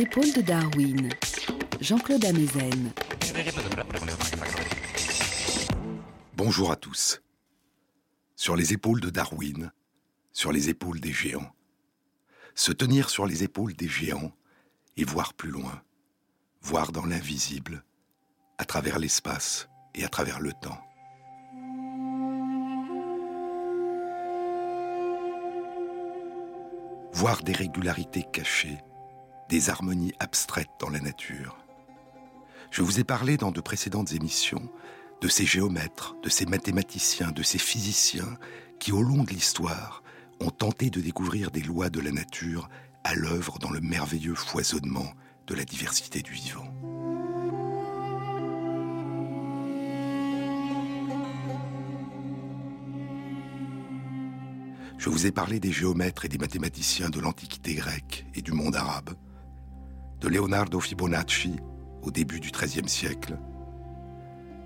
Épaules de Darwin, Jean-Claude Amezen. Bonjour à tous. Sur les épaules de Darwin, sur les épaules des géants. Se tenir sur les épaules des géants et voir plus loin, voir dans l'invisible, à travers l'espace et à travers le temps. Voir des régularités cachées, des harmonies abstraites dans la nature. Je vous ai parlé dans de précédentes émissions de ces géomètres, de ces mathématiciens, de ces physiciens qui, au long de l'histoire, ont tenté de découvrir des lois de la nature à l'œuvre dans le merveilleux foisonnement de la diversité du vivant. Je vous ai parlé des géomètres et des mathématiciens de l'Antiquité grecque et du monde arabe, de Leonardo Fibonacci au début du XIIIe siècle,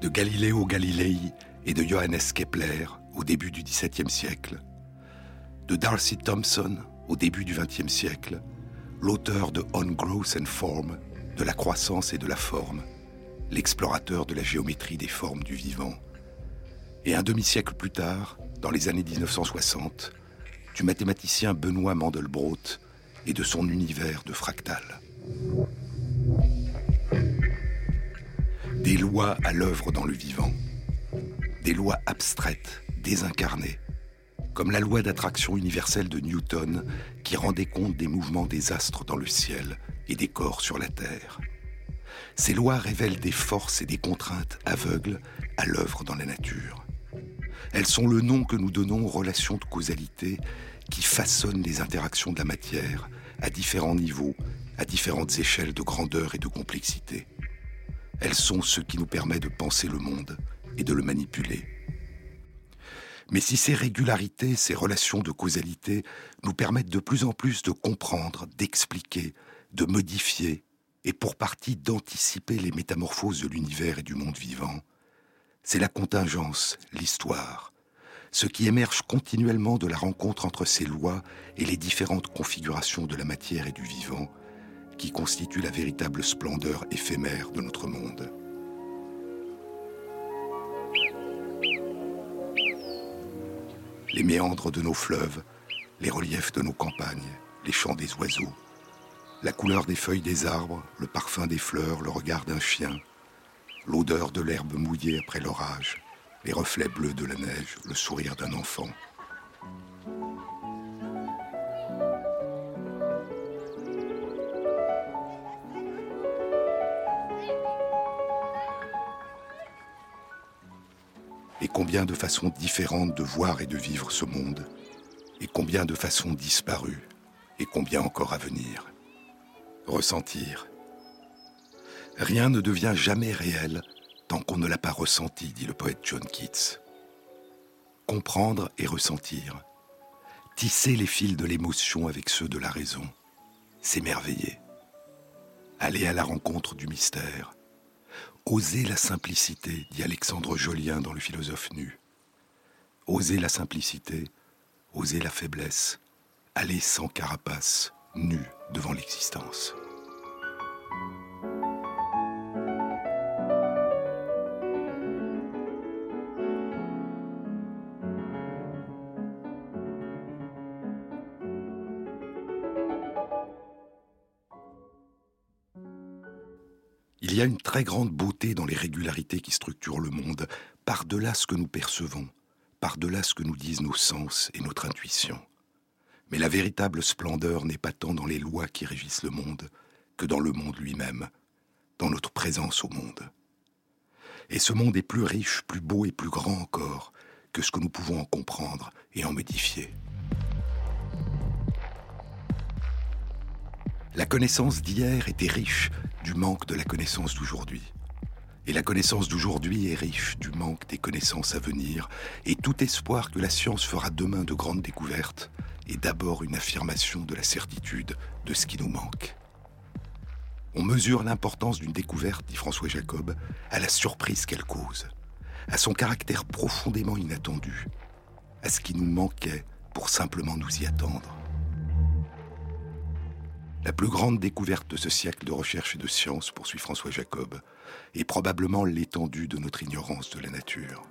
de Galileo Galilei et de Johannes Kepler au début du XVIIe siècle, de Darcy Thompson au début du XXe siècle, l'auteur de On Growth and Form, de la croissance et de la forme, l'explorateur de la géométrie des formes du vivant, et un demi-siècle plus tard, dans les années 1960, du mathématicien Benoît Mandelbrot et de son univers de fractal. Des lois à l'œuvre dans le vivant, des lois abstraites, désincarnées, comme la loi d'attraction universelle de Newton qui rendait compte des mouvements des astres dans le ciel et des corps sur la Terre. Ces lois révèlent des forces et des contraintes aveugles à l'œuvre dans la nature. Elles sont le nom que nous donnons aux relations de causalité qui façonnent les interactions de la matière à différents niveaux, à différentes échelles de grandeur et de complexité. Elles sont ce qui nous permet de penser le monde et de le manipuler. Mais si ces régularités, ces relations de causalité nous permettent de plus en plus de comprendre, d'expliquer, de modifier et pour partie d'anticiper les métamorphoses de l'univers et du monde vivant, c'est la contingence, l'histoire, ce qui émerge continuellement de la rencontre entre ces lois et les différentes configurations de la matière et du vivant, qui constitue la véritable splendeur éphémère de notre monde. Les méandres de nos fleuves, les reliefs de nos campagnes, les chants des oiseaux, la couleur des feuilles des arbres, le parfum des fleurs, le regard d'un chien, l'odeur de l'herbe mouillée après l'orage, les reflets bleus de la neige, le sourire d'un enfant. Combien de façons différentes de voir et de vivre ce monde, et combien de façons disparues, et combien encore à venir. Ressentir, Rien ne devient jamais réel tant qu'on ne l'a pas ressenti, dit le poète John Keats. Comprendre et ressentir, tisser les fils de l'émotion avec ceux de la raison, s'émerveiller, aller à la rencontre du mystère, oser la simplicité, dit Alexandre Jolien dans Le philosophe nu. Oser la simplicité, oser la faiblesse, aller sans carapace, nu devant l'existence. Il y a une très grande beauté dans les régularités qui structurent le monde, par-delà ce que nous percevons, par-delà ce que nous disent nos sens et notre intuition. Mais la véritable splendeur n'est pas tant dans les lois qui régissent le monde que dans le monde lui-même, dans notre présence au monde. Et ce monde est plus riche, plus beau et plus grand encore que ce que nous pouvons en comprendre et en modifier. La connaissance d'hier était riche du manque de la connaissance d'aujourd'hui. Et la connaissance d'aujourd'hui est riche du manque des connaissances à venir, et tout espoir que la science fera demain de grandes découvertes est d'abord une affirmation de la certitude de ce qui nous manque. On mesure l'importance d'une découverte, dit François Jacob, à la surprise qu'elle cause, à son caractère profondément inattendu, à ce qui nous manquait pour simplement nous y attendre. La plus grande découverte de ce siècle de recherche et de science, poursuit François Jacob, est probablement l'étendue de notre ignorance de la nature.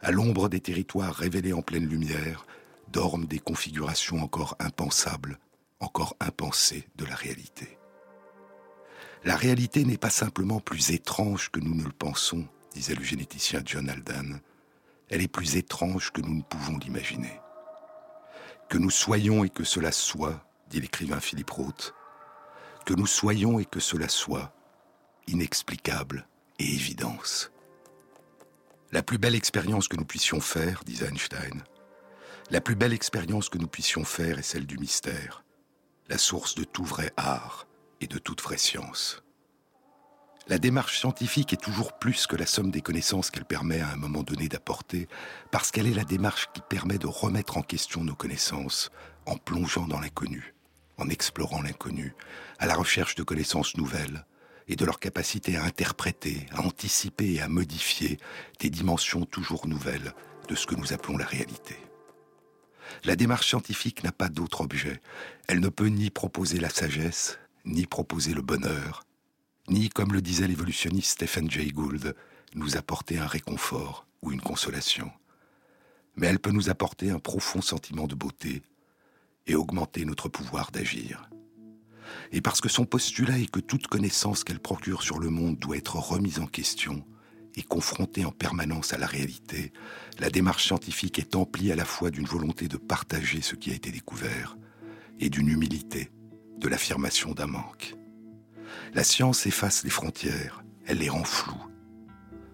À l'ombre des territoires révélés en pleine lumière, dorment des configurations encore impensables, encore impensées de la réalité. La réalité n'est pas simplement plus étrange que nous ne le pensons, disait le généticien John Aldan, elle est plus étrange que nous ne pouvons l'imaginer. Que nous soyons et que cela soit, dit l'écrivain Philippe Roth, que nous soyons et que cela soit, inexplicable et évidence. La plus belle expérience que nous puissions faire, disait Einstein, la plus belle expérience que nous puissions faire est celle du mystère, la source de tout vrai art et de toute vraie science. La démarche scientifique est toujours plus que la somme des connaissances qu'elle permet à un moment donné d'apporter, parce qu'elle est la démarche qui permet de remettre en question nos connaissances en plongeant dans l'inconnu, en explorant l'inconnu, à la recherche de connaissances nouvelles et de leur capacité à interpréter, à anticiper et à modifier des dimensions toujours nouvelles de ce que nous appelons la réalité. La démarche scientifique n'a pas d'autre objet. Elle ne peut ni proposer la sagesse, ni proposer le bonheur, ni, comme le disait l'évolutionniste Stephen Jay Gould, nous apporter un réconfort ou une consolation. Mais elle peut nous apporter un profond sentiment de beauté et augmenter notre pouvoir d'agir. Et parce que son postulat est que toute connaissance qu'elle procure sur le monde doit être remise en question et confrontée en permanence à la réalité, la démarche scientifique est emplie à la fois d'une volonté de partager ce qui a été découvert et d'une humilité, de l'affirmation d'un manque. La science efface les frontières, elle les rend floues.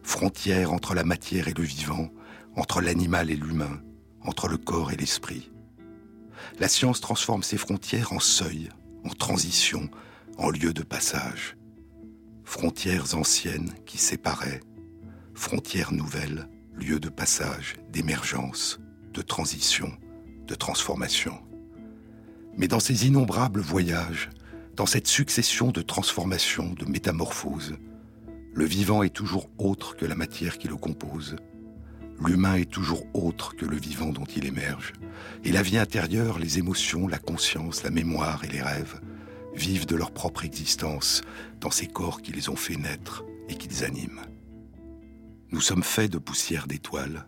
Frontières entre la matière et le vivant, entre l'animal et l'humain, entre le corps et l'esprit. La science transforme ces frontières en seuil, en transition, en lieu de passage. Frontières anciennes qui séparaient, frontières nouvelles, lieu de passage, d'émergence, de transition, de transformation. Mais dans ces innombrables voyages, dans cette succession de transformations, de métamorphoses, le vivant est toujours autre que la matière qui le compose. L'humain est toujours autre que le vivant dont il émerge. Et la vie intérieure, les émotions, la conscience, la mémoire et les rêves vivent de leur propre existence dans ces corps qui les ont fait naître et qui les animent. Nous sommes faits de poussière d'étoiles,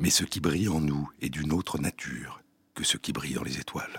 mais ce qui brille en nous est d'une autre nature que ce qui brille dans les étoiles.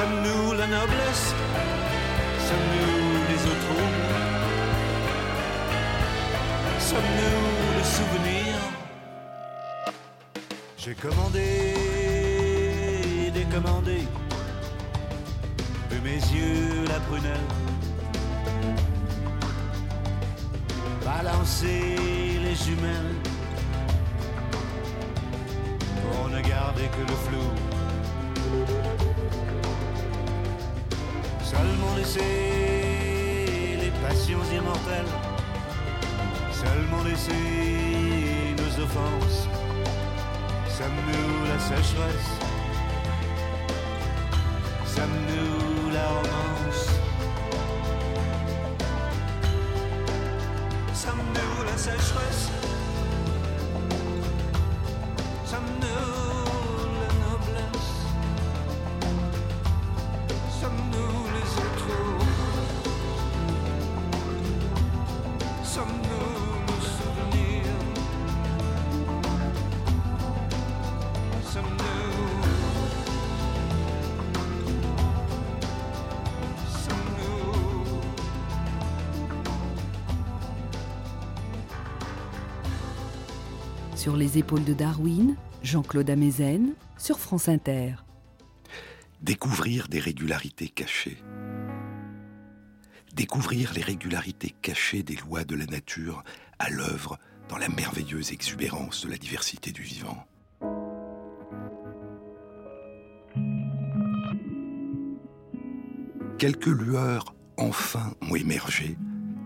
Sommes-nous la noblesse? Sommes-nous les autres Sommes-nous le souvenir? J'ai commandé, décommandé, de mes yeux la prunelle, balancé les jumelles, pour ne garder que le flou. Laisser les passions immortelles, seulement laisser nos offenses. Sommes-nous la sécheresse Sur les épaules de Darwin, Jean-Claude Amezen, sur France Inter. Découvrir des régularités cachées. Découvrir les régularités cachées des lois de la nature à l'œuvre dans la merveilleuse exubérance de la diversité du vivant. Quelques lueurs enfin ont émergé,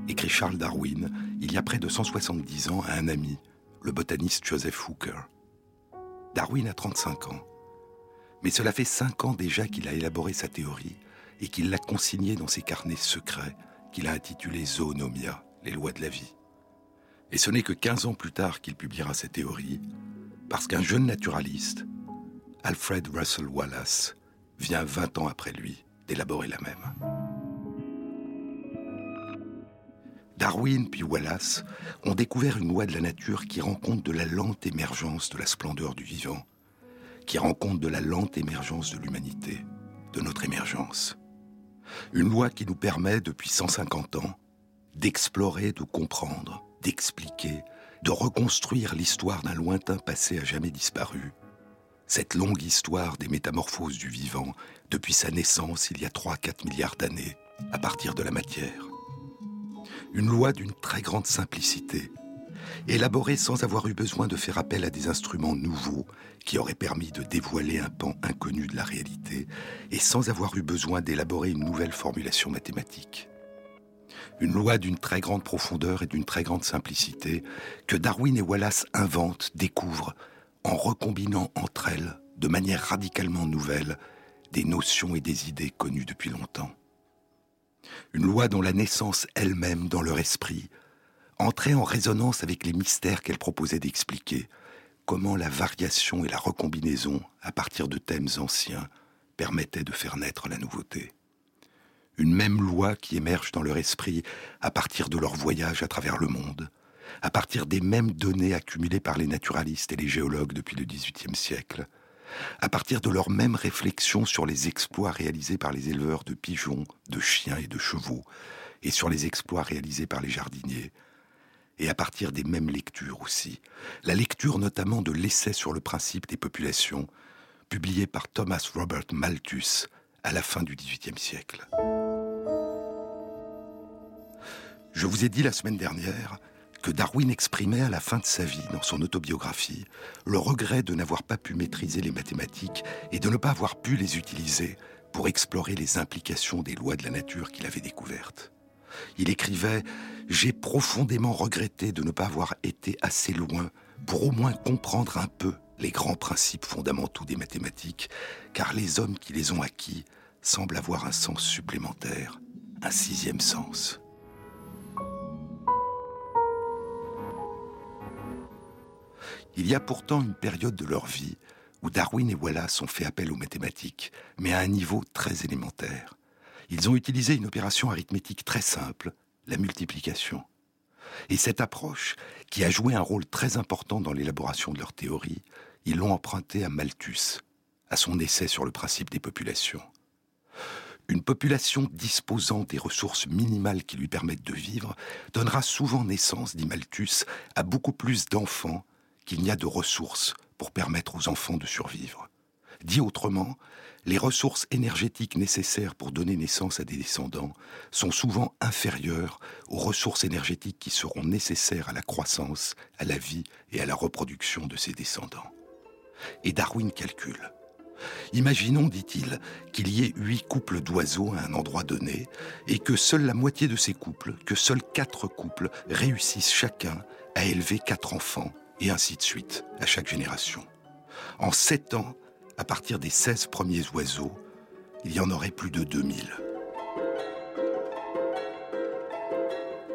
écrit Charles Darwin il y a près de 170 ans à un ami, le botaniste Joseph Hooker. Darwin a 35 ans. Mais cela fait 5 ans déjà qu'il a élaboré sa théorie et qu'il l'a consignée dans ses carnets secrets qu'il a intitulés Zoonomia, les lois de la vie. Et ce n'est que 15 ans plus tard qu'il publiera cette théorie, parce qu'un jeune naturaliste, Alfred Russel Wallace, vient 20 ans après lui d'élaborer la même. Darwin puis Wallace ont découvert une loi de la nature qui rend compte de la lente émergence de la splendeur du vivant, qui rend compte de la lente émergence de l'humanité, de notre émergence. Une loi qui nous permet, depuis 150 ans, d'explorer, de comprendre, d'expliquer, de reconstruire l'histoire d'un lointain passé à jamais disparu. Cette longue histoire des métamorphoses du vivant depuis sa naissance il y a 3-4 milliards d'années, à partir de la matière une loi d'une très grande simplicité, élaborée sans avoir eu besoin de faire appel à des instruments nouveaux qui auraient permis de dévoiler un pan inconnu de la réalité, et sans avoir eu besoin d'élaborer une nouvelle formulation mathématique. Une loi d'une très grande profondeur et d'une très grande simplicité que Darwin et Wallace inventent, découvrent, en recombinant entre elles, de manière radicalement nouvelle, des notions et des idées connues depuis longtemps une loi dont la naissance elle-même dans leur esprit entrait en résonance avec les mystères qu'elle proposait d'expliquer, comment la variation et la recombinaison à partir de thèmes anciens permettaient de faire naître la nouveauté. Une même loi qui émerge dans leur esprit à partir de leur voyage à travers le monde, à partir des mêmes données accumulées par les naturalistes et les géologues depuis le XVIIIe siècle, à partir de leurs mêmes réflexions sur les exploits réalisés par les éleveurs de pigeons, de chiens et de chevaux, et sur les exploits réalisés par les jardiniers, et à partir des mêmes lectures aussi, la lecture notamment de l'essai sur le principe des populations, publié par Thomas Robert Malthus à la fin du XVIIIe siècle. Je vous ai dit la semaine dernière que Darwin exprimait à la fin de sa vie, dans son autobiographie, le regret de n'avoir pas pu maîtriser les mathématiques et de ne pas avoir pu les utiliser pour explorer les implications des lois de la nature qu'il avait découvertes. Il écrivait ⁇ J'ai profondément regretté de ne pas avoir été assez loin pour au moins comprendre un peu les grands principes fondamentaux des mathématiques, car les hommes qui les ont acquis semblent avoir un sens supplémentaire, un sixième sens. Il y a pourtant une période de leur vie où Darwin et Wallace ont fait appel aux mathématiques, mais à un niveau très élémentaire. Ils ont utilisé une opération arithmétique très simple, la multiplication. Et cette approche, qui a joué un rôle très important dans l'élaboration de leur théorie, ils l'ont empruntée à Malthus, à son essai sur le principe des populations. Une population disposant des ressources minimales qui lui permettent de vivre donnera souvent naissance, dit Malthus, à beaucoup plus d'enfants qu'il n'y a de ressources pour permettre aux enfants de survivre. Dit autrement, les ressources énergétiques nécessaires pour donner naissance à des descendants sont souvent inférieures aux ressources énergétiques qui seront nécessaires à la croissance, à la vie et à la reproduction de ces descendants. Et Darwin calcule. Imaginons, dit-il, qu'il y ait huit couples d'oiseaux à un endroit donné, et que seule la moitié de ces couples, que seuls quatre couples réussissent chacun à élever quatre enfants, et ainsi de suite, à chaque génération. En sept ans, à partir des 16 premiers oiseaux, il y en aurait plus de 2000.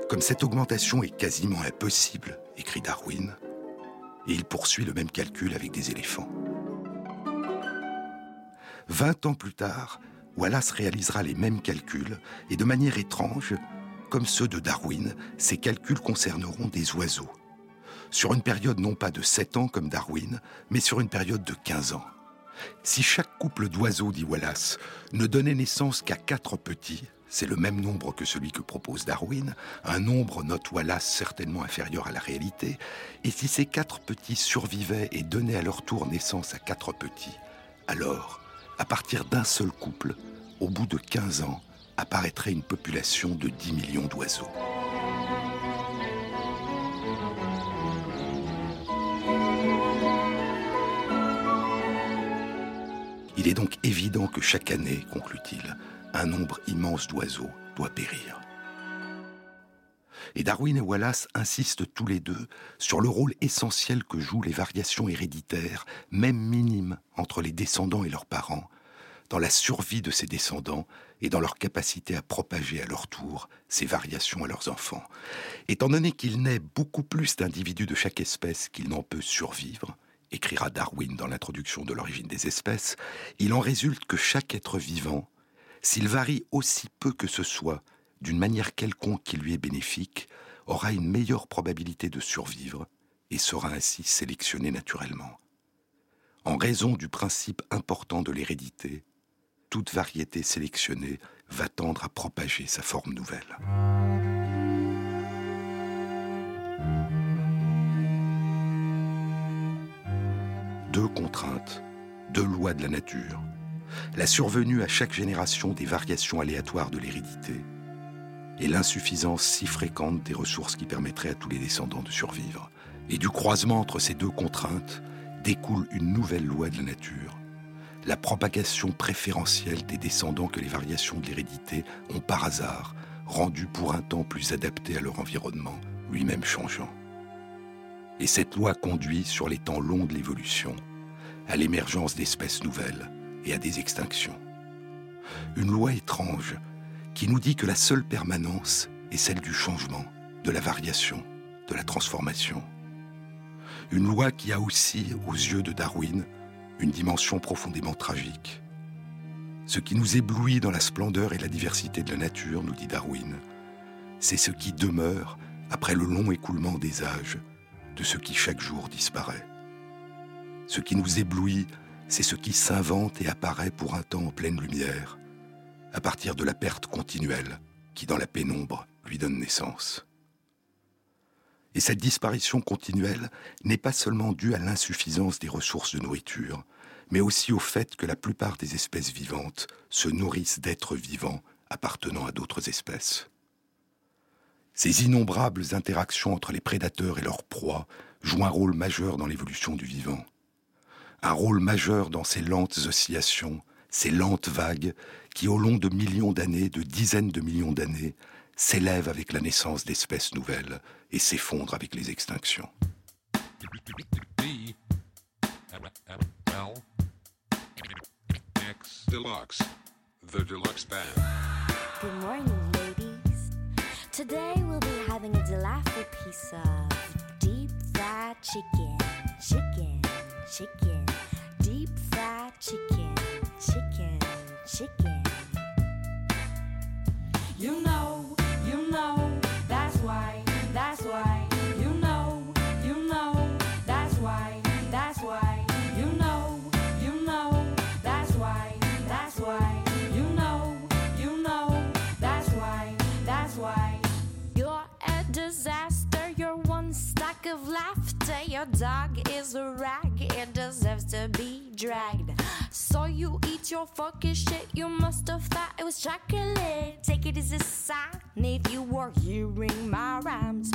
Comme cette augmentation est quasiment impossible, écrit Darwin, et il poursuit le même calcul avec des éléphants. Vingt ans plus tard, Wallace réalisera les mêmes calculs, et de manière étrange, comme ceux de Darwin, ces calculs concerneront des oiseaux. Sur une période non pas de 7 ans comme Darwin, mais sur une période de 15 ans. Si chaque couple d'oiseaux, dit Wallace, ne donnait naissance qu'à quatre petits, c'est le même nombre que celui que propose Darwin, un nombre, note Wallace, certainement inférieur à la réalité, et si ces quatre petits survivaient et donnaient à leur tour naissance à quatre petits, alors, à partir d'un seul couple, au bout de 15 ans, apparaîtrait une population de 10 millions d'oiseaux. Il est donc évident que chaque année, conclut-il, un nombre immense d'oiseaux doit périr. Et Darwin et Wallace insistent tous les deux sur le rôle essentiel que jouent les variations héréditaires, même minimes, entre les descendants et leurs parents, dans la survie de ces descendants et dans leur capacité à propager à leur tour ces variations à leurs enfants. Étant donné qu'il naît beaucoup plus d'individus de chaque espèce qu'il n'en peut survivre, écrira Darwin dans l'introduction de l'origine des espèces, il en résulte que chaque être vivant, s'il varie aussi peu que ce soit, d'une manière quelconque qui lui est bénéfique, aura une meilleure probabilité de survivre et sera ainsi sélectionné naturellement. En raison du principe important de l'hérédité, toute variété sélectionnée va tendre à propager sa forme nouvelle. Deux contraintes, deux lois de la nature. La survenue à chaque génération des variations aléatoires de l'hérédité et l'insuffisance si fréquente des ressources qui permettraient à tous les descendants de survivre. Et du croisement entre ces deux contraintes découle une nouvelle loi de la nature, la propagation préférentielle des descendants que les variations de l'hérédité ont par hasard rendus pour un temps plus adaptés à leur environnement, lui-même changeant. Et cette loi conduit, sur les temps longs de l'évolution, à l'émergence d'espèces nouvelles et à des extinctions. Une loi étrange qui nous dit que la seule permanence est celle du changement, de la variation, de la transformation. Une loi qui a aussi, aux yeux de Darwin, une dimension profondément tragique. Ce qui nous éblouit dans la splendeur et la diversité de la nature, nous dit Darwin, c'est ce qui demeure après le long écoulement des âges de ce qui chaque jour disparaît. Ce qui nous éblouit, c'est ce qui s'invente et apparaît pour un temps en pleine lumière, à partir de la perte continuelle qui, dans la pénombre, lui donne naissance. Et cette disparition continuelle n'est pas seulement due à l'insuffisance des ressources de nourriture, mais aussi au fait que la plupart des espèces vivantes se nourrissent d'êtres vivants appartenant à d'autres espèces. Ces innombrables interactions entre les prédateurs et leurs proies jouent un rôle majeur dans l'évolution du vivant. Un rôle majeur dans ces lentes oscillations, ces lentes vagues qui, au long de millions d'années, de dizaines de millions d'années, s'élèvent avec la naissance d'espèces nouvelles et s'effondrent avec les extinctions. Today we'll be having a delightful piece of deep fried chicken, chicken, chicken, deep fried chicken, chicken, chicken. You know, your dog is a rag, it deserves to be dragged. So you eat your fucking shit, you must have thought it was chocolate. Take it as a sign if you were hearing my rhymes.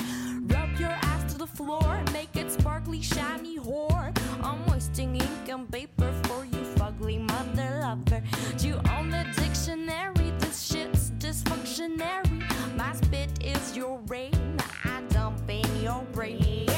Rub your ass to the floor, make it sparkly, shiny whore. I'm wasting ink and paper for you, fugly mother lover. You own the dictionary, this shit's dysfunctionary. My spit is your I O'Brady.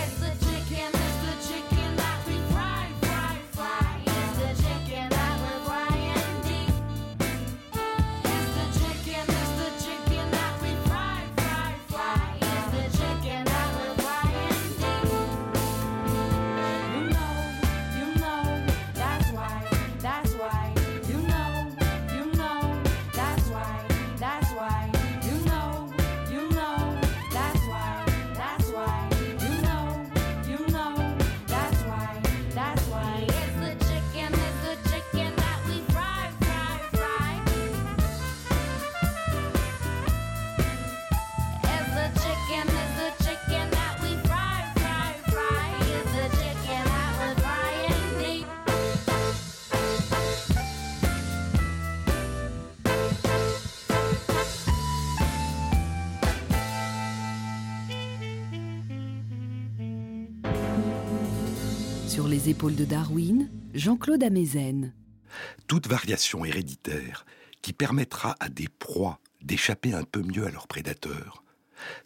Les épaules de Darwin, Jean-Claude Amezen. toute variation héréditaire qui permettra à des proies d'échapper un peu mieux à leurs prédateurs,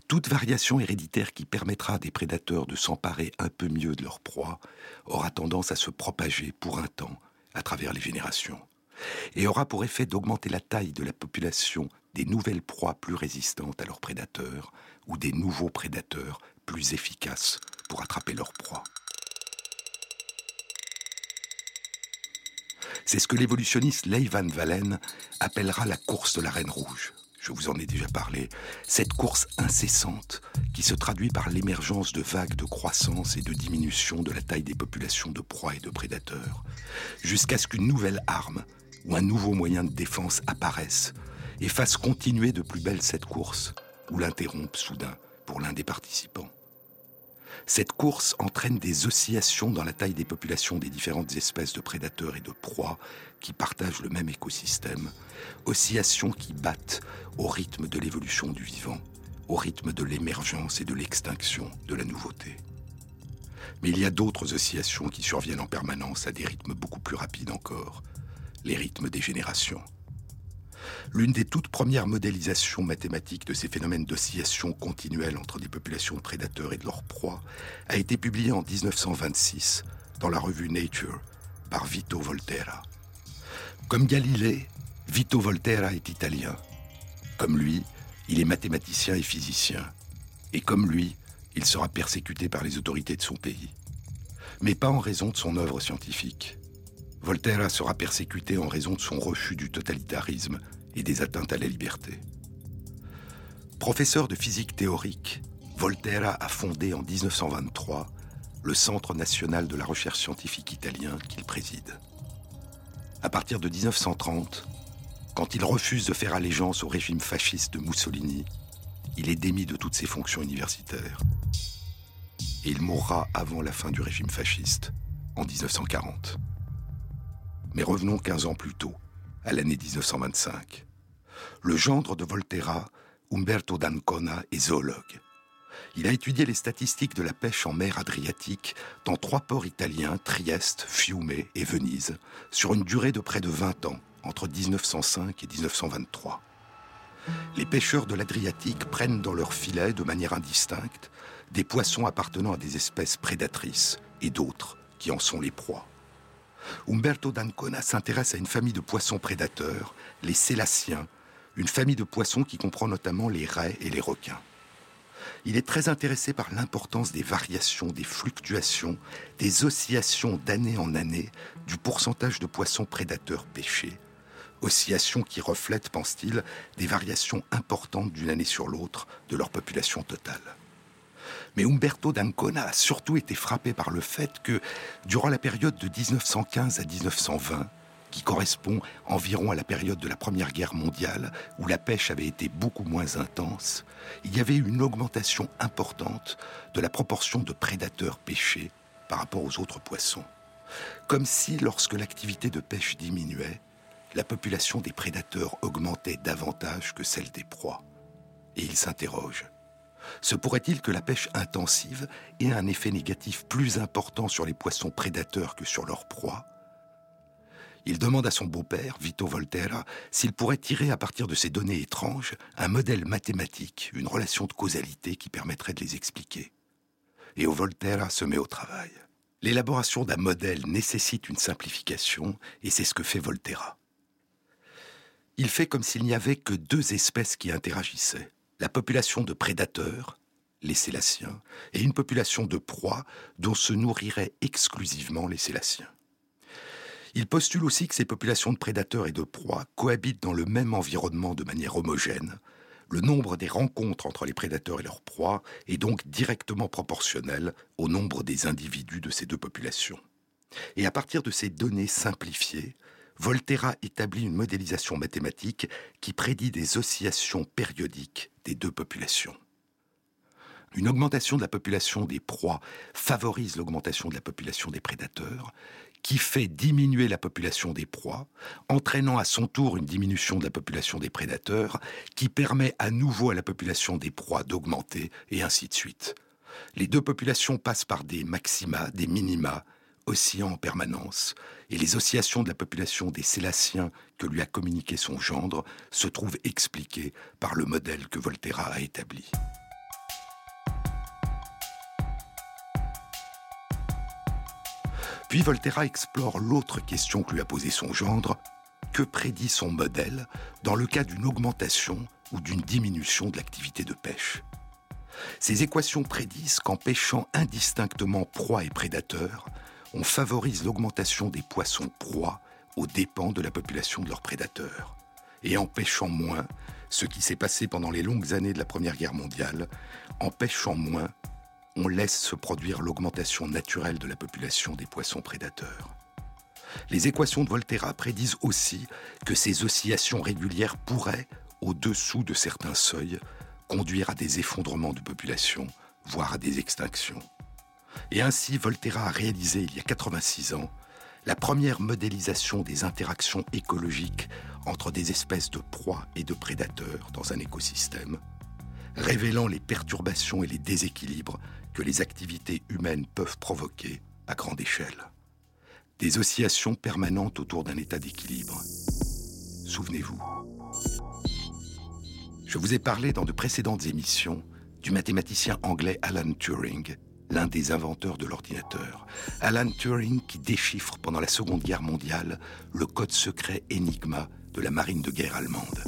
toute variation héréditaire qui permettra à des prédateurs de s'emparer un peu mieux de leur proie, aura tendance à se propager pour un temps à travers les générations, et aura pour effet d'augmenter la taille de la population des nouvelles proies plus résistantes à leurs prédateurs, ou des nouveaux prédateurs plus efficaces pour attraper leurs proies. C'est ce que l'évolutionniste Leigh Van Valen appellera la course de la reine rouge. Je vous en ai déjà parlé. Cette course incessante qui se traduit par l'émergence de vagues de croissance et de diminution de la taille des populations de proies et de prédateurs, jusqu'à ce qu'une nouvelle arme ou un nouveau moyen de défense apparaisse et fasse continuer de plus belle cette course ou l'interrompe soudain pour l'un des participants. Cette course entraîne des oscillations dans la taille des populations des différentes espèces de prédateurs et de proies qui partagent le même écosystème, oscillations qui battent au rythme de l'évolution du vivant, au rythme de l'émergence et de l'extinction de la nouveauté. Mais il y a d'autres oscillations qui surviennent en permanence à des rythmes beaucoup plus rapides encore, les rythmes des générations. L'une des toutes premières modélisations mathématiques de ces phénomènes d'oscillation continuelle entre des populations de prédateurs et de leurs proies a été publiée en 1926 dans la revue Nature par Vito Volterra. Comme Galilée, Vito Volterra est italien. Comme lui, il est mathématicien et physicien. Et comme lui, il sera persécuté par les autorités de son pays. Mais pas en raison de son œuvre scientifique. Voltaire sera persécuté en raison de son refus du totalitarisme et des atteintes à la liberté. Professeur de physique théorique, Volterra a fondé en 1923 le Centre national de la recherche scientifique italien qu'il préside. À partir de 1930, quand il refuse de faire allégeance au régime fasciste de Mussolini, il est démis de toutes ses fonctions universitaires. Et il mourra avant la fin du régime fasciste, en 1940. Mais revenons 15 ans plus tôt, à l'année 1925. Le gendre de Volterra, Umberto d'Ancona, est zoologue. Il a étudié les statistiques de la pêche en mer Adriatique dans trois ports italiens, Trieste, Fiume et Venise, sur une durée de près de 20 ans, entre 1905 et 1923. Les pêcheurs de l'Adriatique prennent dans leurs filets, de manière indistincte, des poissons appartenant à des espèces prédatrices et d'autres qui en sont les proies. Umberto d'Ancona s'intéresse à une famille de poissons prédateurs, les sélaciens, une famille de poissons qui comprend notamment les raies et les requins. Il est très intéressé par l'importance des variations, des fluctuations, des oscillations d'année en année du pourcentage de poissons prédateurs pêchés. Oscillations qui reflètent, pense-t-il, des variations importantes d'une année sur l'autre de leur population totale. Mais Umberto d'Ancona a surtout été frappé par le fait que, durant la période de 1915 à 1920, qui correspond environ à la période de la Première Guerre mondiale, où la pêche avait été beaucoup moins intense, il y avait une augmentation importante de la proportion de prédateurs pêchés par rapport aux autres poissons. Comme si, lorsque l'activité de pêche diminuait, la population des prédateurs augmentait davantage que celle des proies. Et il s'interroge. Se pourrait-il que la pêche intensive ait un effet négatif plus important sur les poissons prédateurs que sur leurs proies il demande à son beau-père, Vito Volterra, s'il pourrait tirer à partir de ces données étranges un modèle mathématique, une relation de causalité qui permettrait de les expliquer. Et Volterra se met au travail. L'élaboration d'un modèle nécessite une simplification, et c'est ce que fait Volterra. Il fait comme s'il n'y avait que deux espèces qui interagissaient la population de prédateurs, les Sélaciens, et une population de proies dont se nourriraient exclusivement les Sélaciens. Il postule aussi que ces populations de prédateurs et de proies cohabitent dans le même environnement de manière homogène. Le nombre des rencontres entre les prédateurs et leurs proies est donc directement proportionnel au nombre des individus de ces deux populations. Et à partir de ces données simplifiées, Volterra établit une modélisation mathématique qui prédit des oscillations périodiques des deux populations. Une augmentation de la population des proies favorise l'augmentation de la population des prédateurs, qui fait diminuer la population des proies, entraînant à son tour une diminution de la population des prédateurs, qui permet à nouveau à la population des proies d'augmenter, et ainsi de suite. Les deux populations passent par des maxima, des minima, oscillant en permanence, et les oscillations de la population des Sélaciens que lui a communiqué son gendre se trouvent expliquées par le modèle que Volterra a établi. Puis Volterra explore l'autre question que lui a posée son gendre. Que prédit son modèle dans le cas d'une augmentation ou d'une diminution de l'activité de pêche? Ces équations prédisent qu'en pêchant indistinctement proie et prédateurs, on favorise l'augmentation des poissons proies aux dépens de la population de leurs prédateurs. Et en pêchant moins, ce qui s'est passé pendant les longues années de la Première Guerre mondiale, en pêchant moins, on laisse se produire l'augmentation naturelle de la population des poissons prédateurs. Les équations de Volterra prédisent aussi que ces oscillations régulières pourraient, au-dessous de certains seuils, conduire à des effondrements de population, voire à des extinctions. Et ainsi, Volterra a réalisé il y a 86 ans la première modélisation des interactions écologiques entre des espèces de proies et de prédateurs dans un écosystème, révélant les perturbations et les déséquilibres que les activités humaines peuvent provoquer à grande échelle. Des oscillations permanentes autour d'un état d'équilibre. Souvenez-vous. Je vous ai parlé dans de précédentes émissions du mathématicien anglais Alan Turing l'un des inventeurs de l'ordinateur. Alan Turing qui déchiffre pendant la Seconde Guerre mondiale le code secret Enigma de la marine de guerre allemande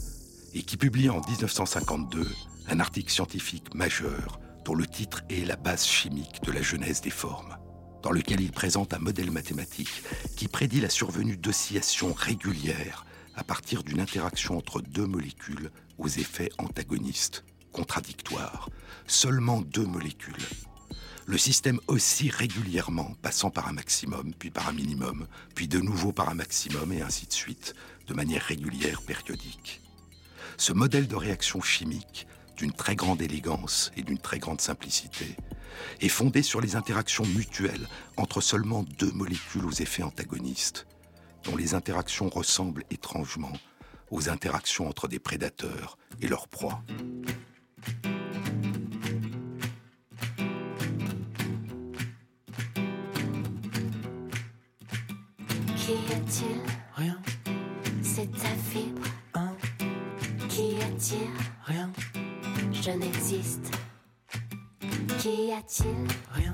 et qui publie en 1952 un article scientifique majeur dont le titre est La base chimique de la genèse des formes, dans lequel il présente un modèle mathématique qui prédit la survenue d'oscillations régulières à partir d'une interaction entre deux molécules aux effets antagonistes, contradictoires. Seulement deux molécules le système oscille régulièrement, passant par un maximum, puis par un minimum, puis de nouveau par un maximum, et ainsi de suite, de manière régulière, périodique. Ce modèle de réaction chimique, d'une très grande élégance et d'une très grande simplicité, est fondé sur les interactions mutuelles entre seulement deux molécules aux effets antagonistes, dont les interactions ressemblent étrangement aux interactions entre des prédateurs et leurs proies. Rien, C'est ta fibre un, qui attire rien, Je n'existe. Qu'y a-t-il rien,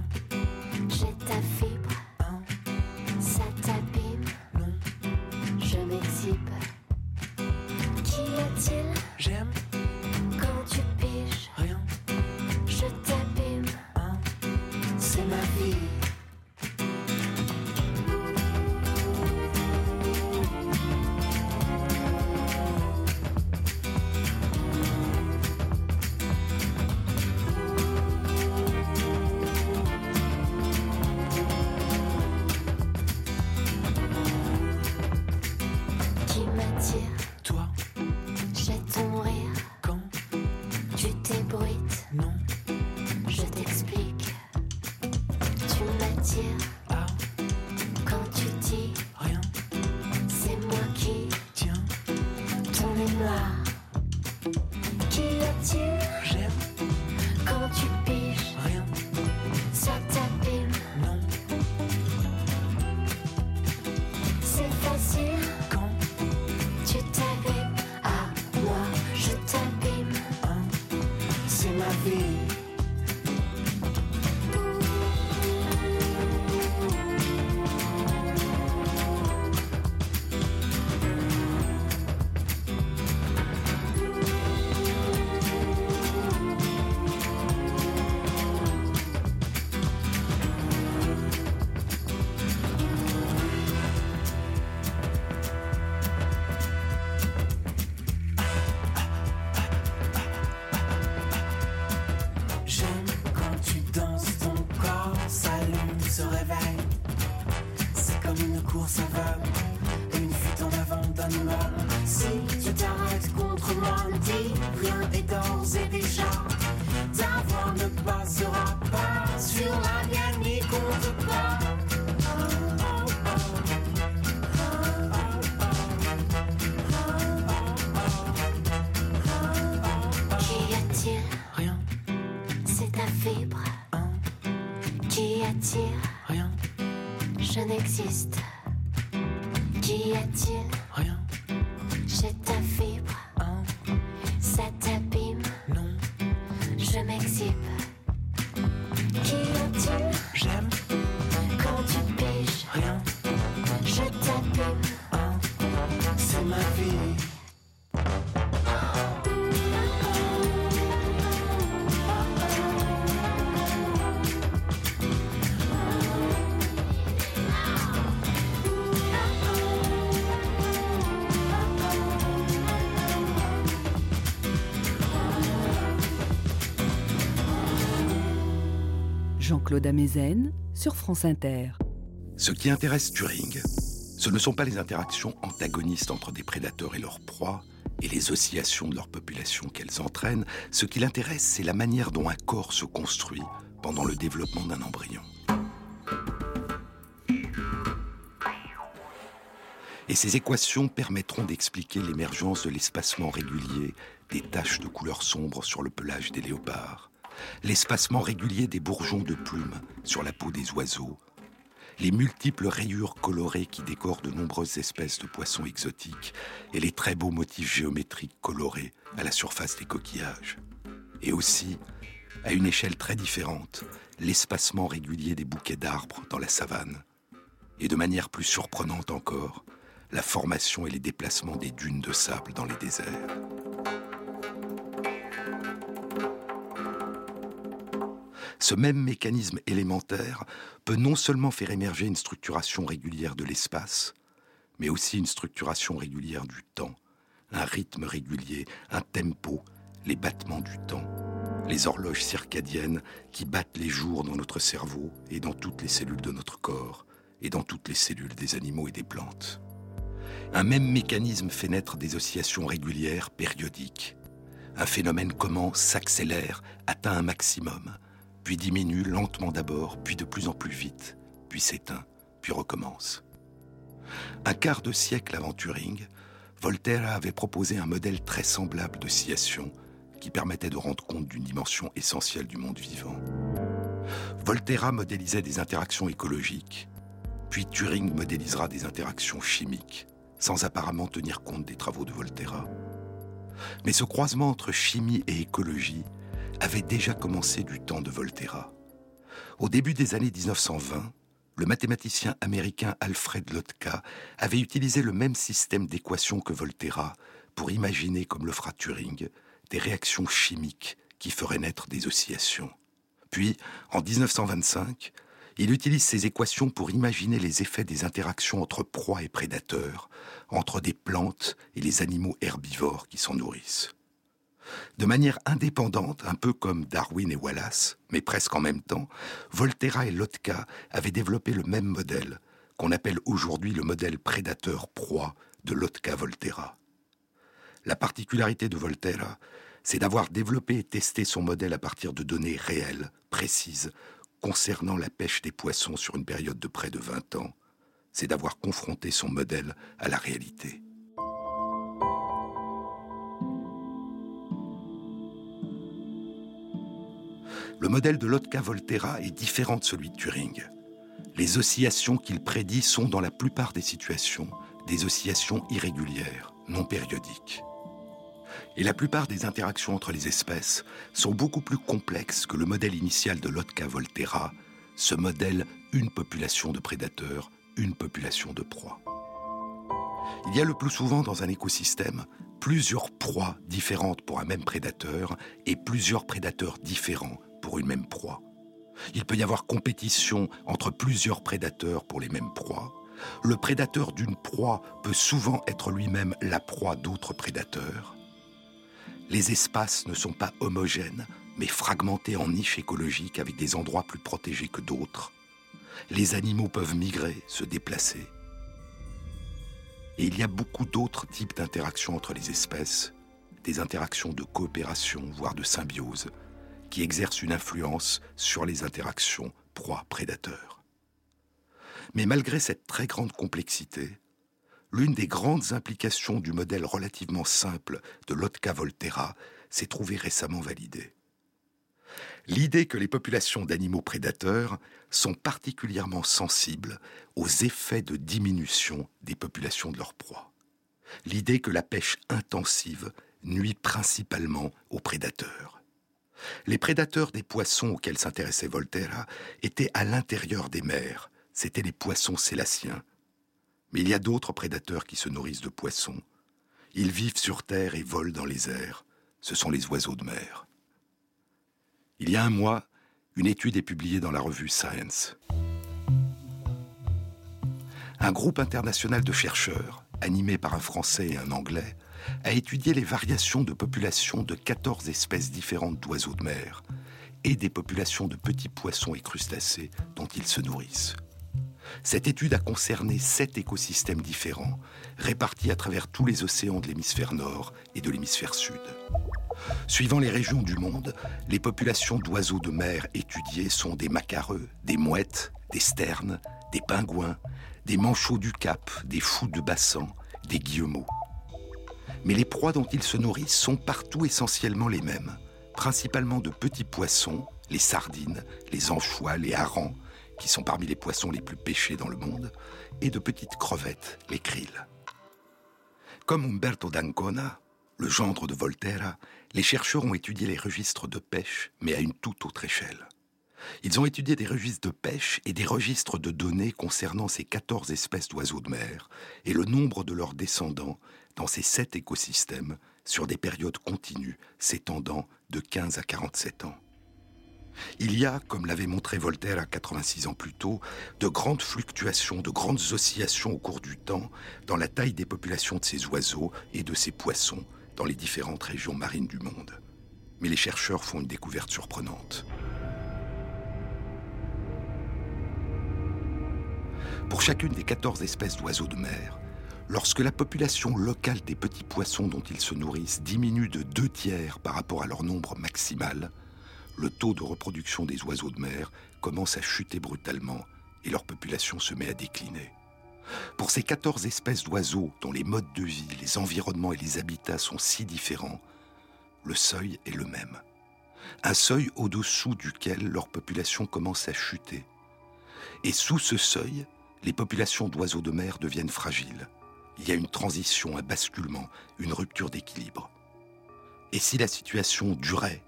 Jean-Claude Amezen sur France Inter. Ce qui intéresse Turing, ce ne sont pas les interactions antagonistes entre des prédateurs et leurs proies, et les oscillations de leur population qu'elles entraînent. Ce qui l'intéresse, c'est la manière dont un corps se construit pendant le développement d'un embryon. Et ces équations permettront d'expliquer l'émergence de l'espacement régulier des taches de couleur sombre sur le pelage des léopards, l'espacement régulier des bourgeons de plumes sur la peau des oiseaux, les multiples rayures colorées qui décorent de nombreuses espèces de poissons exotiques et les très beaux motifs géométriques colorés à la surface des coquillages. Et aussi, à une échelle très différente, l'espacement régulier des bouquets d'arbres dans la savane. Et de manière plus surprenante encore, la formation et les déplacements des dunes de sable dans les déserts. Ce même mécanisme élémentaire peut non seulement faire émerger une structuration régulière de l'espace, mais aussi une structuration régulière du temps, un rythme régulier, un tempo, les battements du temps, les horloges circadiennes qui battent les jours dans notre cerveau et dans toutes les cellules de notre corps et dans toutes les cellules des animaux et des plantes. Un même mécanisme fait naître des oscillations régulières périodiques. Un phénomène commence, s'accélère, atteint un maximum, diminue lentement d'abord, puis de plus en plus vite, puis s'éteint, puis recommence. Un quart de siècle avant Turing, Voltaire avait proposé un modèle très semblable d'oscillation qui permettait de rendre compte d'une dimension essentielle du monde vivant. Volterra modélisait des interactions écologiques, puis Turing modélisera des interactions chimiques, sans apparemment tenir compte des travaux de Volterra. Mais ce croisement entre chimie et écologie avait déjà commencé du temps de Volterra. Au début des années 1920, le mathématicien américain Alfred Lotka avait utilisé le même système d'équations que Volterra pour imaginer, comme le fera Turing, des réactions chimiques qui feraient naître des oscillations. Puis, en 1925, il utilise ces équations pour imaginer les effets des interactions entre proies et prédateurs, entre des plantes et les animaux herbivores qui s'en nourrissent. De manière indépendante, un peu comme Darwin et Wallace, mais presque en même temps, Volterra et Lotka avaient développé le même modèle, qu'on appelle aujourd'hui le modèle prédateur-proie de Lotka-Volterra. La particularité de Volterra, c'est d'avoir développé et testé son modèle à partir de données réelles, précises, concernant la pêche des poissons sur une période de près de 20 ans. C'est d'avoir confronté son modèle à la réalité. Le modèle de Lotka-Volterra est différent de celui de Turing. Les oscillations qu'il prédit sont dans la plupart des situations des oscillations irrégulières, non périodiques. Et la plupart des interactions entre les espèces sont beaucoup plus complexes que le modèle initial de Lotka-Volterra, ce modèle une population de prédateurs, une population de proies. Il y a le plus souvent dans un écosystème plusieurs proies différentes pour un même prédateur et plusieurs prédateurs différents pour une même proie. Il peut y avoir compétition entre plusieurs prédateurs pour les mêmes proies. Le prédateur d'une proie peut souvent être lui-même la proie d'autres prédateurs. Les espaces ne sont pas homogènes, mais fragmentés en niches écologiques avec des endroits plus protégés que d'autres. Les animaux peuvent migrer, se déplacer. Et il y a beaucoup d'autres types d'interactions entre les espèces, des interactions de coopération, voire de symbiose, qui exercent une influence sur les interactions proie-prédateur. Mais malgré cette très grande complexité, l'une des grandes implications du modèle relativement simple de Lotka-Volterra s'est trouvée récemment validée. L'idée que les populations d'animaux prédateurs sont particulièrement sensibles aux effets de diminution des populations de leurs proies. L'idée que la pêche intensive nuit principalement aux prédateurs. Les prédateurs des poissons auxquels s'intéressait Voltaire étaient à l'intérieur des mers, c'étaient les poissons sélaciens. Mais il y a d'autres prédateurs qui se nourrissent de poissons. Ils vivent sur terre et volent dans les airs. Ce sont les oiseaux de mer. Il y a un mois, une étude est publiée dans la revue Science. Un groupe international de chercheurs, animé par un Français et un Anglais, a étudié les variations de population de 14 espèces différentes d'oiseaux de mer et des populations de petits poissons et crustacés dont ils se nourrissent. Cette étude a concerné sept écosystèmes différents, répartis à travers tous les océans de l'hémisphère nord et de l'hémisphère sud. Suivant les régions du monde, les populations d'oiseaux de mer étudiées sont des macareux, des mouettes, des sternes, des pingouins, des manchots du Cap, des fous de bassan, des guillemots. Mais les proies dont ils se nourrissent sont partout essentiellement les mêmes, principalement de petits poissons, les sardines, les anchois, les harengs, qui sont parmi les poissons les plus pêchés dans le monde, et de petites crevettes, les krills. Comme Umberto d'Ancona, le gendre de Volterra, les chercheurs ont étudié les registres de pêche, mais à une toute autre échelle. Ils ont étudié des registres de pêche et des registres de données concernant ces 14 espèces d'oiseaux de mer et le nombre de leurs descendants dans ces sept écosystèmes sur des périodes continues s'étendant de 15 à 47 ans. Il y a, comme l'avait montré Voltaire à 86 ans plus tôt, de grandes fluctuations, de grandes oscillations au cours du temps dans la taille des populations de ces oiseaux et de ces poissons dans les différentes régions marines du monde. Mais les chercheurs font une découverte surprenante. Pour chacune des 14 espèces d'oiseaux de mer, lorsque la population locale des petits poissons dont ils se nourrissent diminue de deux tiers par rapport à leur nombre maximal, le taux de reproduction des oiseaux de mer commence à chuter brutalement et leur population se met à décliner. Pour ces 14 espèces d'oiseaux dont les modes de vie, les environnements et les habitats sont si différents, le seuil est le même. Un seuil au-dessous duquel leur population commence à chuter. Et sous ce seuil, les populations d'oiseaux de mer deviennent fragiles. Il y a une transition, un basculement, une rupture d'équilibre. Et si la situation durait,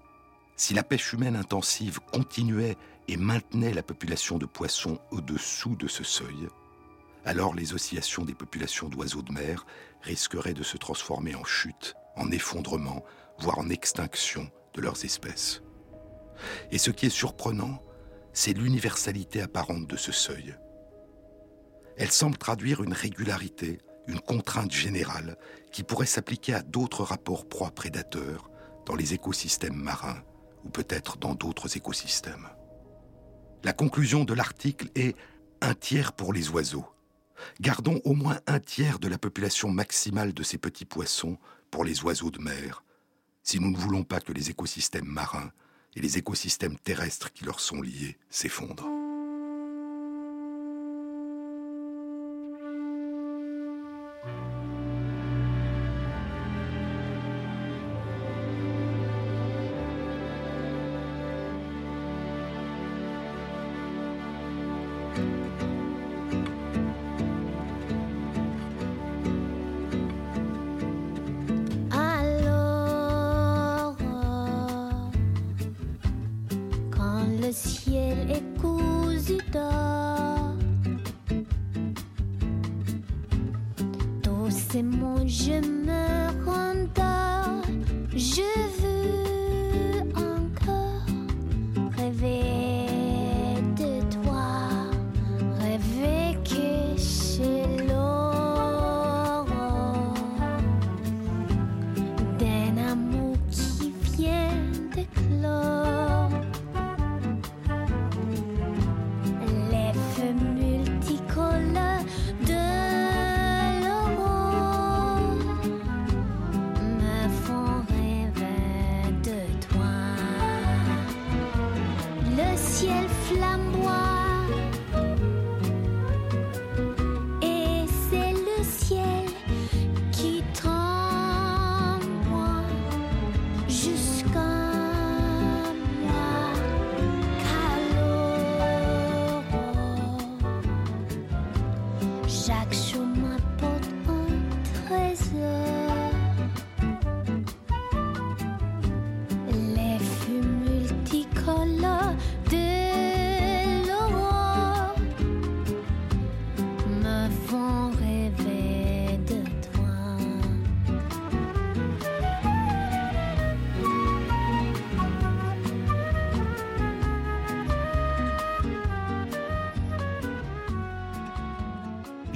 si la pêche humaine intensive continuait et maintenait la population de poissons au-dessous de ce seuil, alors les oscillations des populations d'oiseaux de mer risqueraient de se transformer en chute, en effondrement, voire en extinction de leurs espèces. Et ce qui est surprenant, c'est l'universalité apparente de ce seuil. Elle semble traduire une régularité, une contrainte générale qui pourrait s'appliquer à d'autres rapports proies-prédateurs dans les écosystèmes marins ou peut-être dans d'autres écosystèmes. La conclusion de l'article est un tiers pour les oiseaux, Gardons au moins un tiers de la population maximale de ces petits poissons pour les oiseaux de mer, si nous ne voulons pas que les écosystèmes marins et les écosystèmes terrestres qui leur sont liés s'effondrent.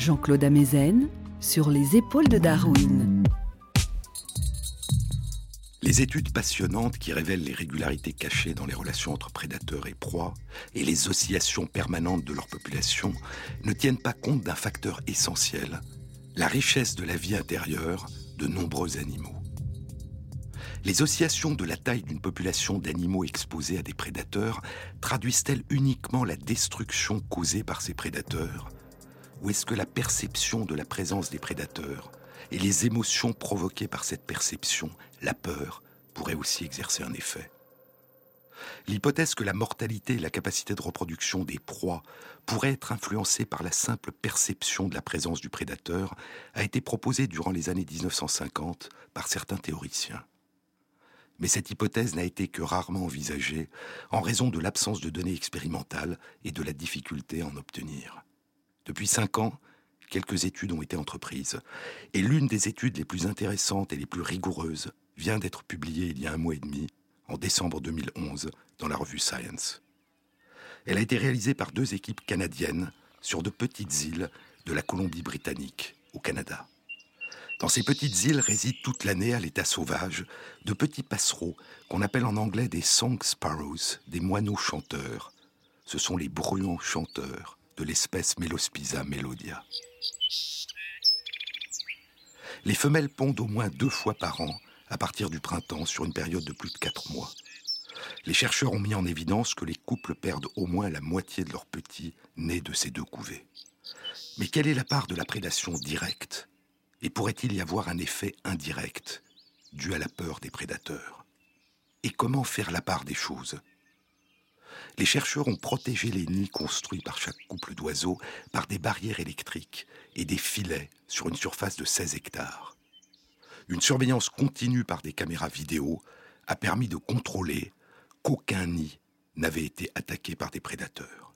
Jean-Claude Amezen sur les épaules de Darwin. Les études passionnantes qui révèlent les régularités cachées dans les relations entre prédateurs et proies et les oscillations permanentes de leur population ne tiennent pas compte d'un facteur essentiel, la richesse de la vie intérieure de nombreux animaux. Les oscillations de la taille d'une population d'animaux exposés à des prédateurs traduisent-elles uniquement la destruction causée par ces prédateurs? Ou est-ce que la perception de la présence des prédateurs et les émotions provoquées par cette perception, la peur, pourraient aussi exercer un effet? L'hypothèse que la mortalité et la capacité de reproduction des proies pourraient être influencées par la simple perception de la présence du prédateur a été proposée durant les années 1950 par certains théoriciens. Mais cette hypothèse n'a été que rarement envisagée en raison de l'absence de données expérimentales et de la difficulté à en obtenir. Depuis cinq ans, quelques études ont été entreprises, et l'une des études les plus intéressantes et les plus rigoureuses vient d'être publiée il y a un mois et demi, en décembre 2011, dans la revue Science. Elle a été réalisée par deux équipes canadiennes sur de petites îles de la Colombie-Britannique, au Canada. Dans ces petites îles résident toute l'année à l'état sauvage de petits passereaux qu'on appelle en anglais des song sparrows, des moineaux chanteurs. Ce sont les bruants chanteurs de l'espèce Melospisa melodia. Les femelles pondent au moins deux fois par an à partir du printemps sur une période de plus de quatre mois. Les chercheurs ont mis en évidence que les couples perdent au moins la moitié de leurs petits nés de ces deux couvées. Mais quelle est la part de la prédation directe? Et pourrait-il y avoir un effet indirect dû à la peur des prédateurs? Et comment faire la part des choses? Les chercheurs ont protégé les nids construits par chaque couple d'oiseaux par des barrières électriques et des filets sur une surface de 16 hectares. Une surveillance continue par des caméras vidéo a permis de contrôler qu'aucun nid n'avait été attaqué par des prédateurs.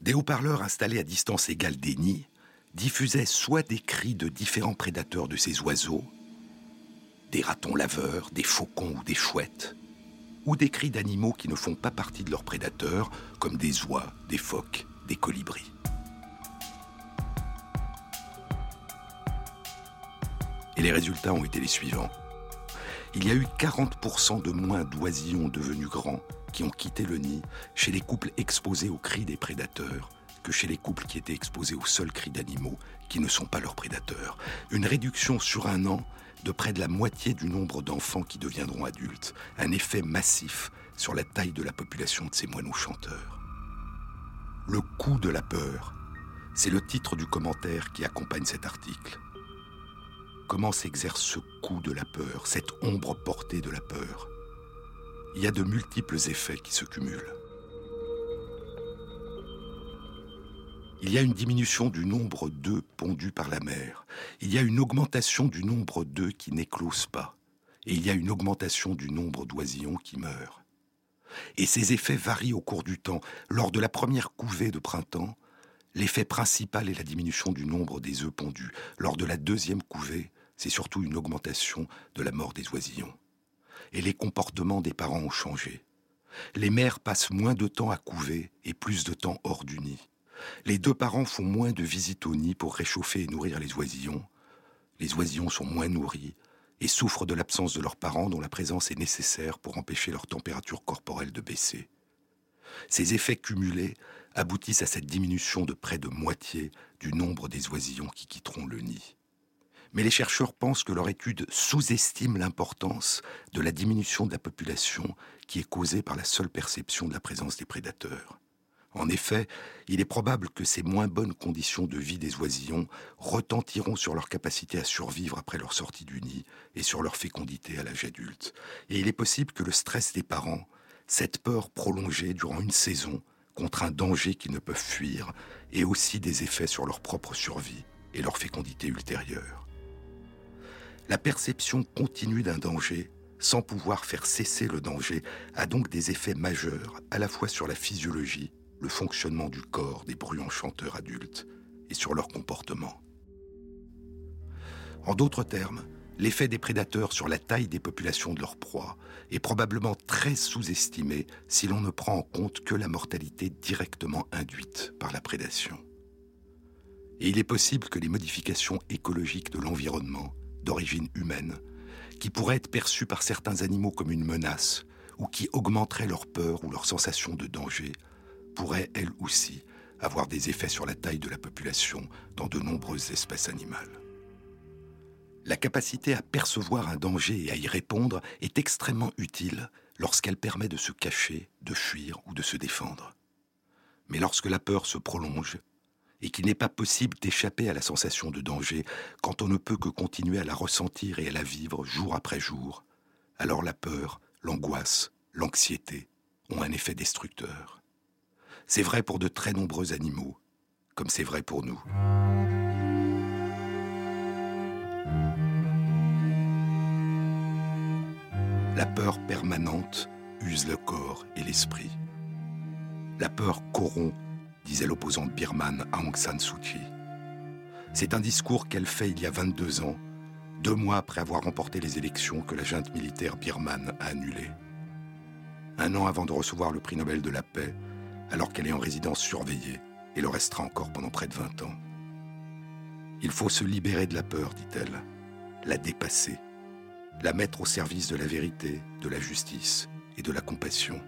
Des haut-parleurs installés à distance égale des nids diffusaient soit des cris de différents prédateurs de ces oiseaux, des ratons laveurs, des faucons ou des chouettes, ou des cris d'animaux qui ne font pas partie de leurs prédateurs, comme des oies, des phoques, des colibris. Et les résultats ont été les suivants. Il y a eu 40% de moins d'oisillons devenus grands qui ont quitté le nid chez les couples exposés aux cris des prédateurs que chez les couples qui étaient exposés aux seuls cris d'animaux qui ne sont pas leurs prédateurs. Une réduction sur un an de près de la moitié du nombre d'enfants qui deviendront adultes, un effet massif sur la taille de la population de ces moineaux chanteurs. Le coup de la peur, c'est le titre du commentaire qui accompagne cet article. Comment s'exerce ce coup de la peur, cette ombre portée de la peur? Il y a de multiples effets qui se cumulent. Il y a une diminution du nombre d'œufs pondus par la mer. Il y a une augmentation du nombre d'œufs qui n'éclosent pas. Et il y a une augmentation du nombre d'oisillons qui meurent. Et ces effets varient au cours du temps. Lors de la première couvée de printemps, l'effet principal est la diminution du nombre des œufs pondus. Lors de la deuxième couvée, c'est surtout une augmentation de la mort des oisillons. Et les comportements des parents ont changé. Les mères passent moins de temps à couver et plus de temps hors du nid. Les deux parents font moins de visites au nid pour réchauffer et nourrir les oisillons. Les oisillons sont moins nourris et souffrent de l'absence de leurs parents dont la présence est nécessaire pour empêcher leur température corporelle de baisser. Ces effets cumulés aboutissent à cette diminution de près de moitié du nombre des oisillons qui quitteront le nid. Mais les chercheurs pensent que leur étude sous-estime l'importance de la diminution de la population qui est causée par la seule perception de la présence des prédateurs. En effet, il est probable que ces moins bonnes conditions de vie des oisillons retentiront sur leur capacité à survivre après leur sortie du nid et sur leur fécondité à l'âge adulte. Et il est possible que le stress des parents, cette peur prolongée durant une saison contre un danger qu'ils ne peuvent fuir, ait aussi des effets sur leur propre survie et leur fécondité ultérieure. La perception continue d'un danger sans pouvoir faire cesser le danger a donc des effets majeurs à la fois sur la physiologie le fonctionnement du corps des bruyants chanteurs adultes et sur leur comportement. En d'autres termes, l'effet des prédateurs sur la taille des populations de leur proie est probablement très sous-estimé si l'on ne prend en compte que la mortalité directement induite par la prédation. Et il est possible que les modifications écologiques de l'environnement, d'origine humaine, qui pourraient être perçues par certains animaux comme une menace, ou qui augmenteraient leur peur ou leur sensation de danger, pourrait, elle aussi, avoir des effets sur la taille de la population dans de nombreuses espèces animales. La capacité à percevoir un danger et à y répondre est extrêmement utile lorsqu'elle permet de se cacher, de fuir ou de se défendre. Mais lorsque la peur se prolonge, et qu'il n'est pas possible d'échapper à la sensation de danger quand on ne peut que continuer à la ressentir et à la vivre jour après jour, alors la peur, l'angoisse, l'anxiété ont un effet destructeur. C'est vrai pour de très nombreux animaux, comme c'est vrai pour nous. La peur permanente use le corps et l'esprit. La peur corrompt, disait l'opposante birmane Aung San Suu Kyi. C'est un discours qu'elle fait il y a 22 ans, deux mois après avoir remporté les élections que la junte militaire birmane a annulées. Un an avant de recevoir le prix Nobel de la paix, alors qu'elle est en résidence surveillée et le restera encore pendant près de 20 ans. Il faut se libérer de la peur, dit-elle, la dépasser, la mettre au service de la vérité, de la justice et de la compassion.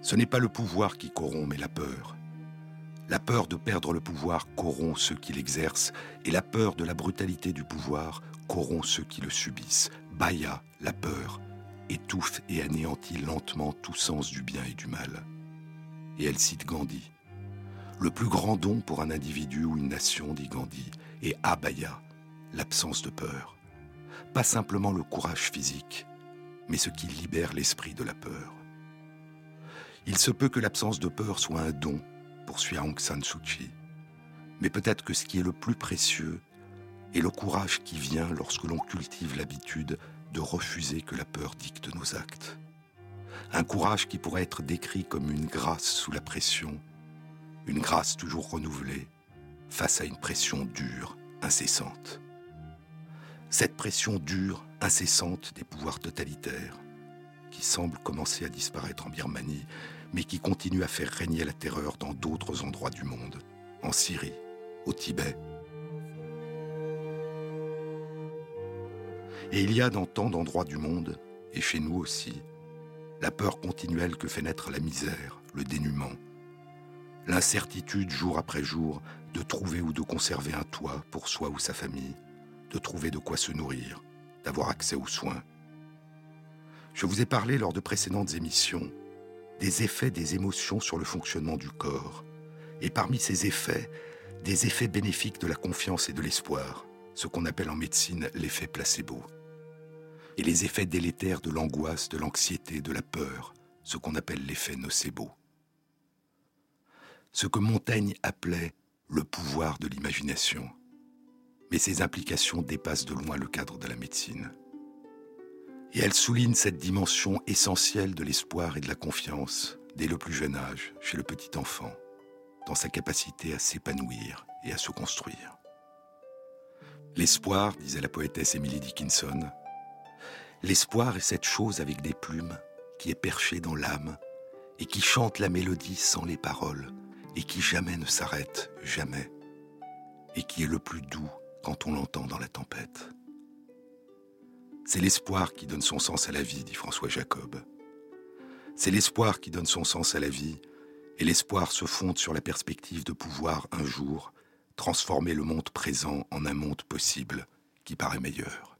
Ce n'est pas le pouvoir qui corrompt, mais la peur. La peur de perdre le pouvoir corrompt ceux qui l'exercent, et la peur de la brutalité du pouvoir corrompt ceux qui le subissent. Baya, la peur, étouffe et anéantit lentement tout sens du bien et du mal et elle cite Gandhi. Le plus grand don pour un individu ou une nation, dit Gandhi, est abaya, l'absence de peur. Pas simplement le courage physique, mais ce qui libère l'esprit de la peur. Il se peut que l'absence de peur soit un don, poursuit Aung San Suu Kyi. Mais peut-être que ce qui est le plus précieux est le courage qui vient lorsque l'on cultive l'habitude de refuser que la peur dicte nos actes un courage qui pourrait être décrit comme une grâce sous la pression, une grâce toujours renouvelée face à une pression dure, incessante. Cette pression dure, incessante des pouvoirs totalitaires, qui semble commencer à disparaître en Birmanie, mais qui continue à faire régner la terreur dans d'autres endroits du monde, en Syrie, au Tibet. Et il y a dans tant d'endroits du monde, et chez nous aussi, la peur continuelle que fait naître la misère, le dénuement, l'incertitude jour après jour de trouver ou de conserver un toit pour soi ou sa famille, de trouver de quoi se nourrir, d'avoir accès aux soins. Je vous ai parlé lors de précédentes émissions des effets des émotions sur le fonctionnement du corps, et parmi ces effets, des effets bénéfiques de la confiance et de l'espoir, ce qu'on appelle en médecine l'effet placebo et les effets délétères de l'angoisse, de l'anxiété, de la peur, ce qu'on appelle l'effet nocebo. Ce que Montaigne appelait le pouvoir de l'imagination. Mais ses implications dépassent de loin le cadre de la médecine. Et elle souligne cette dimension essentielle de l'espoir et de la confiance dès le plus jeune âge, chez le petit enfant, dans sa capacité à s'épanouir et à se construire. L'espoir, disait la poétesse Emily Dickinson, l'espoir est cette chose avec des plumes qui est perchée dans l'âme et qui chante la mélodie sans les paroles et qui jamais ne s'arrête, jamais, et qui est le plus doux quand on l'entend dans la tempête. C'est l'espoir qui donne son sens à la vie, dit François Jacob. C'est l'espoir qui donne son sens à la vie, et l'espoir se fonde sur la perspective de pouvoir un jour transformer le monde présent en un monde possible qui paraît meilleur.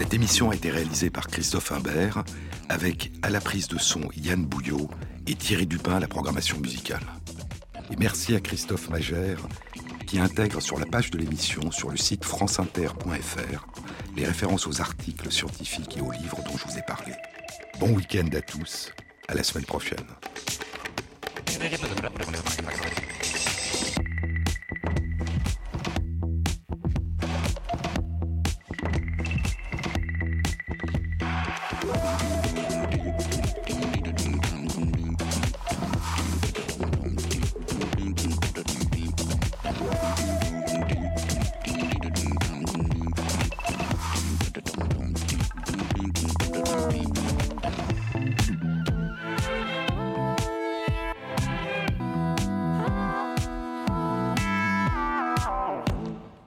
Cette émission a été réalisée par Christophe Imbert avec à la prise de son Yann Bouillot et Thierry Dupin à la programmation musicale. Et merci à Christophe Magère qui intègre sur la page de l'émission sur le site franceinter.fr les références aux articles scientifiques et aux livres dont je vous ai parlé. Bon week-end à tous, à la semaine prochaine.